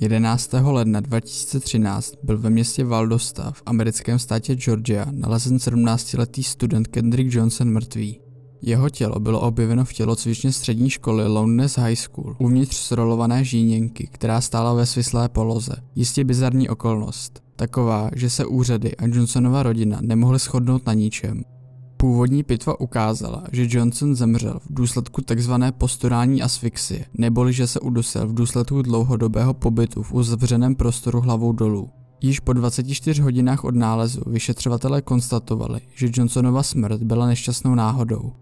11. ledna 2013 byl ve městě Valdosta v americkém státě Georgia nalezen 17-letý student Kendrick Johnson mrtvý. Jeho tělo bylo objeveno v tělocvičně střední školy Lowness High School uvnitř srolované žíněnky, která stála ve svislé poloze. Jistě bizarní okolnost. Taková, že se úřady a Johnsonova rodina nemohly shodnout na ničem. Původní pitva ukázala, že Johnson zemřel v důsledku tzv. posturální asfixie, neboli že se udusil v důsledku dlouhodobého pobytu v uzavřeném prostoru hlavou dolů. Již po 24 hodinách od nálezu vyšetřovatelé konstatovali, že Johnsonova smrt byla nešťastnou náhodou.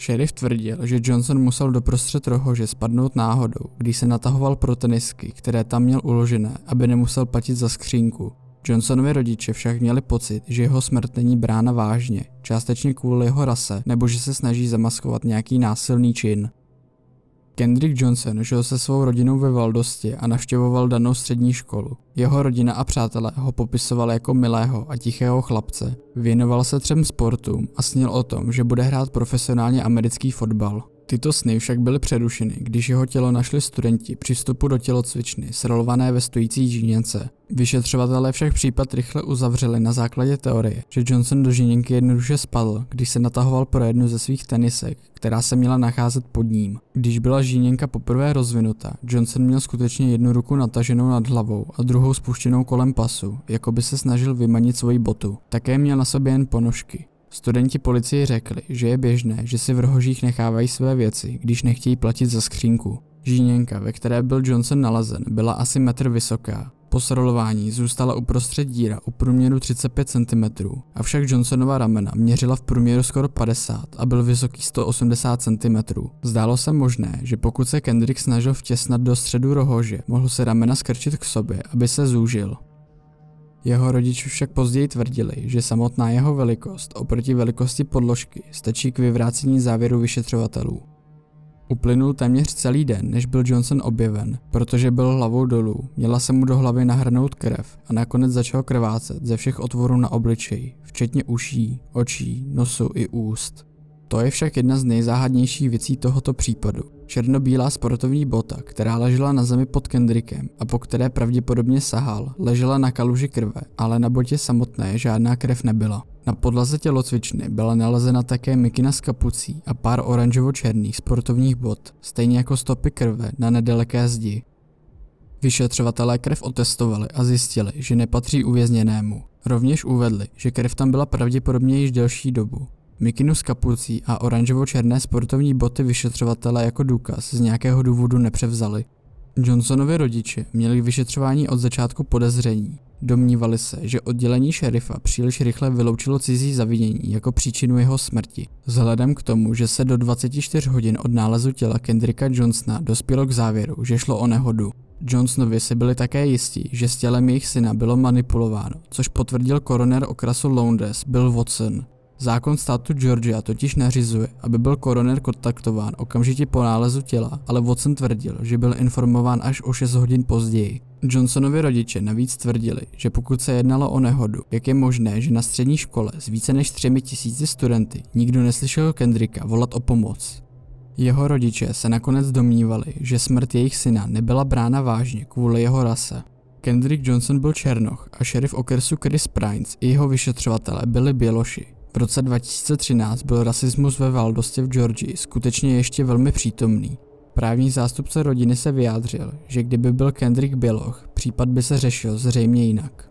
Sheriff tvrdil, že Johnson musel doprostřed rohože spadnout náhodou, když se natahoval pro tenisky, které tam měl uložené, aby nemusel platit za skřínku. Johnsonovi rodiče však měli pocit, že jeho smrt není brána vážně, částečně kvůli jeho rase, nebo že se snaží zamaskovat nějaký násilný čin. Kendrick Johnson žil se svou rodinou ve Valdosti a navštěvoval danou střední školu. Jeho rodina a přátelé ho popisovali jako milého a tichého chlapce. Věnoval se třem sportům a snil o tom, že bude hrát profesionálně americký fotbal. Tyto sny však byly přerušeny, když jeho tělo našli studenti při vstupu do tělocvičny, srolované ve stojící žíněnce. Vyšetřovatelé však případ rychle uzavřeli na základě teorie, že Johnson do žíněnky jednoduše spadl, když se natahoval pro jednu ze svých tenisek, která se měla nacházet pod ním. Když byla žíněnka poprvé rozvinuta, Johnson měl skutečně jednu ruku nataženou nad hlavou a druhou spuštěnou kolem pasu, jako by se snažil vymanit svoji botu. Také měl na sobě jen ponožky. Studenti policii řekli, že je běžné, že si v rohožích nechávají své věci, když nechtějí platit za skřínku. Žíněnka, ve které byl Johnson nalezen, byla asi metr vysoká. Po srolování zůstala uprostřed díra u průměru 35 cm, avšak Johnsonova ramena měřila v průměru skoro 50 a byl vysoký 180 cm. Zdálo se možné, že pokud se Kendrick snažil vtěsnat do středu rohože, mohl se ramena skrčit k sobě, aby se zúžil. Jeho rodiče však později tvrdili, že samotná jeho velikost oproti velikosti podložky stačí k vyvrácení závěru vyšetřovatelů. Uplynul téměř celý den, než byl Johnson objeven, protože byl hlavou dolů, měla se mu do hlavy nahrnout krev a nakonec začal krvácet ze všech otvorů na obličeji, včetně uší, očí, nosu i úst. To je však jedna z nejzáhadnějších věcí tohoto případu. Černobílá sportovní bota, která ležela na zemi pod Kendrickem a po které pravděpodobně sahal, ležela na kaluži krve, ale na botě samotné žádná krev nebyla. Na podlaze tělocvičny byla nalezena také mikina s kapucí a pár oranžovo-černých sportovních bot, stejně jako stopy krve na nedaleké zdi. Vyšetřovatelé krev otestovali a zjistili, že nepatří uvězněnému. Rovněž uvedli, že krev tam byla pravděpodobně již delší dobu. Mikinu s kapucí a oranžovo-černé sportovní boty vyšetřovatele jako důkaz z nějakého důvodu nepřevzali. Johnsonovi rodiče měli vyšetřování od začátku podezření. Domnívali se, že oddělení šerifa příliš rychle vyloučilo cizí zavinění jako příčinu jeho smrti. Vzhledem k tomu, že se do 24 hodin od nálezu těla Kendricka Johnsona dospělo k závěru, že šlo o nehodu. Johnsonovi si byli také jistí, že s tělem jejich syna bylo manipulováno, což potvrdil koroner okrasu Lowndes Bill Watson. Zákon státu Georgia totiž nařizuje, aby byl koroner kontaktován okamžitě po nálezu těla, ale Watson tvrdil, že byl informován až o 6 hodin později. Johnsonovi rodiče navíc tvrdili, že pokud se jednalo o nehodu, jak je možné, že na střední škole s více než třemi tisíci studenty nikdo neslyšel Kendricka volat o pomoc. Jeho rodiče se nakonec domnívali, že smrt jejich syna nebyla brána vážně kvůli jeho rase. Kendrick Johnson byl černoch a šerif okresu Chris Prince i jeho vyšetřovatele byli běloši. V roce 2013 byl rasismus ve Valdostě v Georgii skutečně ještě velmi přítomný. Právní zástupce rodiny se vyjádřil, že kdyby byl Kendrick Běloch, případ by se řešil zřejmě jinak.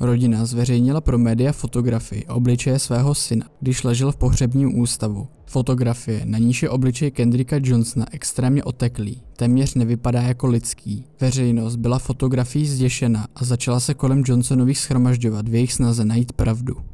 Rodina zveřejnila pro média fotografii obličeje svého syna, když ležel v pohřebním ústavu. Fotografie, na níž je obličej Kendricka Johnsona extrémně oteklý, téměř nevypadá jako lidský. Veřejnost byla fotografií zděšena a začala se kolem Johnsonových schromažďovat v jejich snaze najít pravdu.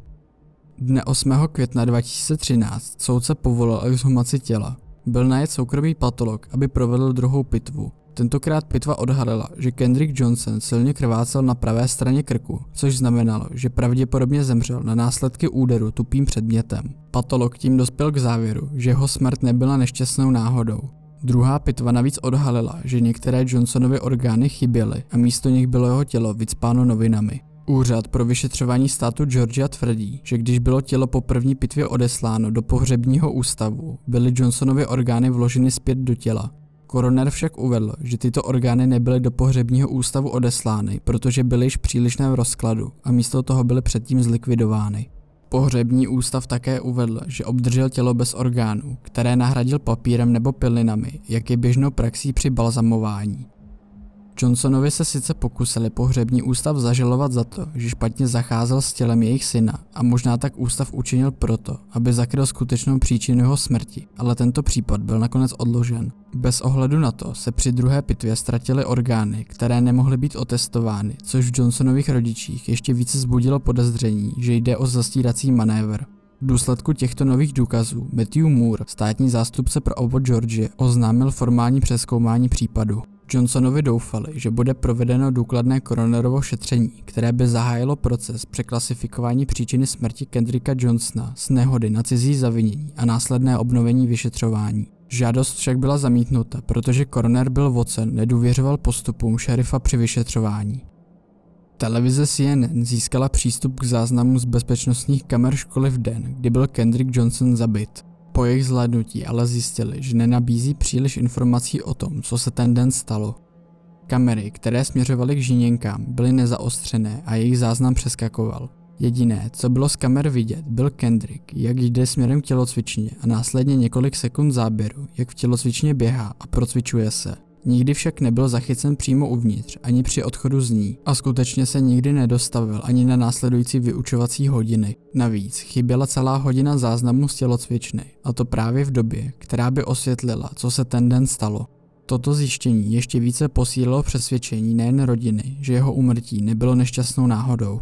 Dne 8. května 2013 soudce povolil exhumaci těla. Byl najet soukromý patolog, aby provedl druhou pitvu. Tentokrát pitva odhalila, že Kendrick Johnson silně krvácel na pravé straně krku, což znamenalo, že pravděpodobně zemřel na následky úderu tupým předmětem. Patolog tím dospěl k závěru, že jeho smrt nebyla nešťastnou náhodou. Druhá pitva navíc odhalila, že některé Johnsonovy orgány chyběly a místo nich bylo jeho tělo vycpáno novinami. Úřad pro vyšetřování státu Georgia tvrdí, že když bylo tělo po první pitvě odesláno do pohřebního ústavu, byly Johnsonovy orgány vloženy zpět do těla. Koroner však uvedl, že tyto orgány nebyly do pohřebního ústavu odeslány, protože byly již přílišné v rozkladu a místo toho byly předtím zlikvidovány. Pohřební ústav také uvedl, že obdržel tělo bez orgánů, které nahradil papírem nebo pilinami, jak je běžnou praxí při balzamování. Johnsonovi se sice pokusili pohřební ústav zažalovat za to, že špatně zacházel s tělem jejich syna a možná tak ústav učinil proto, aby zakryl skutečnou příčinu jeho smrti, ale tento případ byl nakonec odložen. Bez ohledu na to se při druhé pitvě ztratily orgány, které nemohly být otestovány, což v Johnsonových rodičích ještě více zbudilo podezření, že jde o zastírací manévr. V důsledku těchto nových důkazů Matthew Moore, státní zástupce pro obvod Georgie, oznámil formální přeskoumání případu. Johnsonovi doufali, že bude provedeno důkladné koronerovo šetření, které by zahájilo proces překlasifikování příčiny smrti Kendricka Johnsona z nehody na cizí zavinění a následné obnovení vyšetřování. Žádost však byla zamítnuta, protože koroner byl vocen nedůvěřoval postupům šerifa při vyšetřování. Televize CNN získala přístup k záznamům z bezpečnostních kamer školy v den, kdy byl Kendrick Johnson zabit. Po jejich zhlédnutí ale zjistili, že nenabízí příliš informací o tom, co se ten den stalo. Kamery, které směřovaly k žíněnkám, byly nezaostřené a jejich záznam přeskakoval. Jediné, co bylo z kamer vidět, byl Kendrick, jak jde směrem k tělocvičně a následně několik sekund záběru, jak v tělocvičně běhá a procvičuje se. Nikdy však nebyl zachycen přímo uvnitř, ani při odchodu z ní a skutečně se nikdy nedostavil ani na následující vyučovací hodiny. Navíc chyběla celá hodina záznamu z tělocvičny a to právě v době, která by osvětlila, co se ten den stalo. Toto zjištění ještě více posílilo přesvědčení nejen rodiny, že jeho umrtí nebylo nešťastnou náhodou.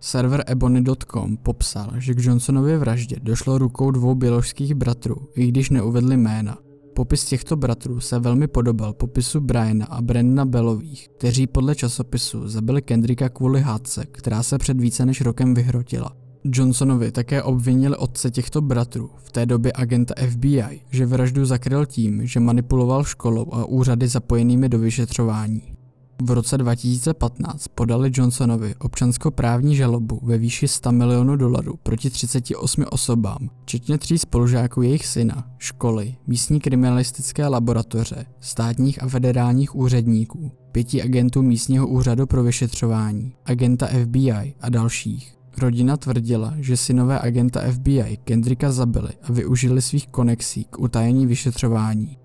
Server ebony.com popsal, že k Johnsonově vraždě došlo rukou dvou běložských bratrů, i když neuvedli jména. Popis těchto bratrů se velmi podobal popisu Briana a Brendana Bellových, kteří podle časopisu zabili Kendricka kvůli hádce, která se před více než rokem vyhrotila. Johnsonovi také obvinili otce těchto bratrů, v té době agenta FBI, že vraždu zakryl tím, že manipuloval školou a úřady zapojenými do vyšetřování. V roce 2015 podali Johnsonovi občanskoprávní žalobu ve výši 100 milionů dolarů proti 38 osobám, včetně tří spolužáků jejich syna, školy, místní kriminalistické laboratoře, státních a federálních úředníků, pěti agentů místního úřadu pro vyšetřování, agenta FBI a dalších. Rodina tvrdila, že synové agenta FBI Kendricka zabili a využili svých konexí k utajení vyšetřování.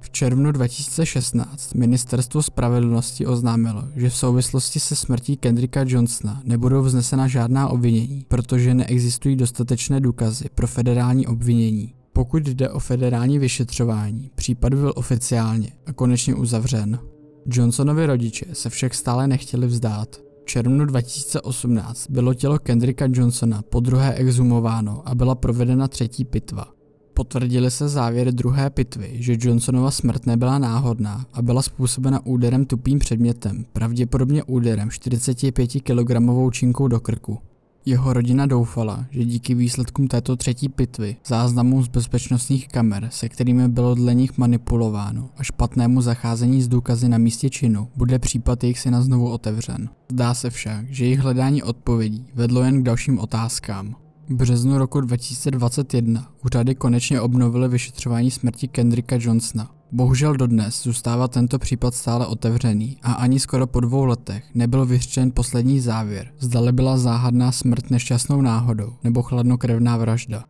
V červnu 2016 ministerstvo spravedlnosti oznámilo, že v souvislosti se smrtí Kendricka Johnsona nebudou vznesena žádná obvinění, protože neexistují dostatečné důkazy pro federální obvinění. Pokud jde o federální vyšetřování, případ byl oficiálně a konečně uzavřen. Johnsonovi rodiče se však stále nechtěli vzdát. V červnu 2018 bylo tělo Kendricka Johnsona podruhé exhumováno a byla provedena třetí pitva. Potvrdily se závěry druhé pitvy, že Johnsonova smrt nebyla náhodná a byla způsobena úderem tupým předmětem, pravděpodobně úderem 45 kg činkou do krku. Jeho rodina doufala, že díky výsledkům této třetí pitvy, záznamů z bezpečnostních kamer, se kterými bylo dle nich manipulováno, a špatnému zacházení z důkazy na místě činu, bude případ jejich syna znovu otevřen. Zdá se však, že jejich hledání odpovědí vedlo jen k dalším otázkám. Březnu roku 2021 úřady konečně obnovily vyšetřování smrti Kendricka Johnsona. Bohužel dodnes zůstává tento případ stále otevřený a ani skoro po dvou letech nebyl vyřčen poslední závěr, zdali byla záhadná smrt nešťastnou náhodou nebo chladnokrevná vražda.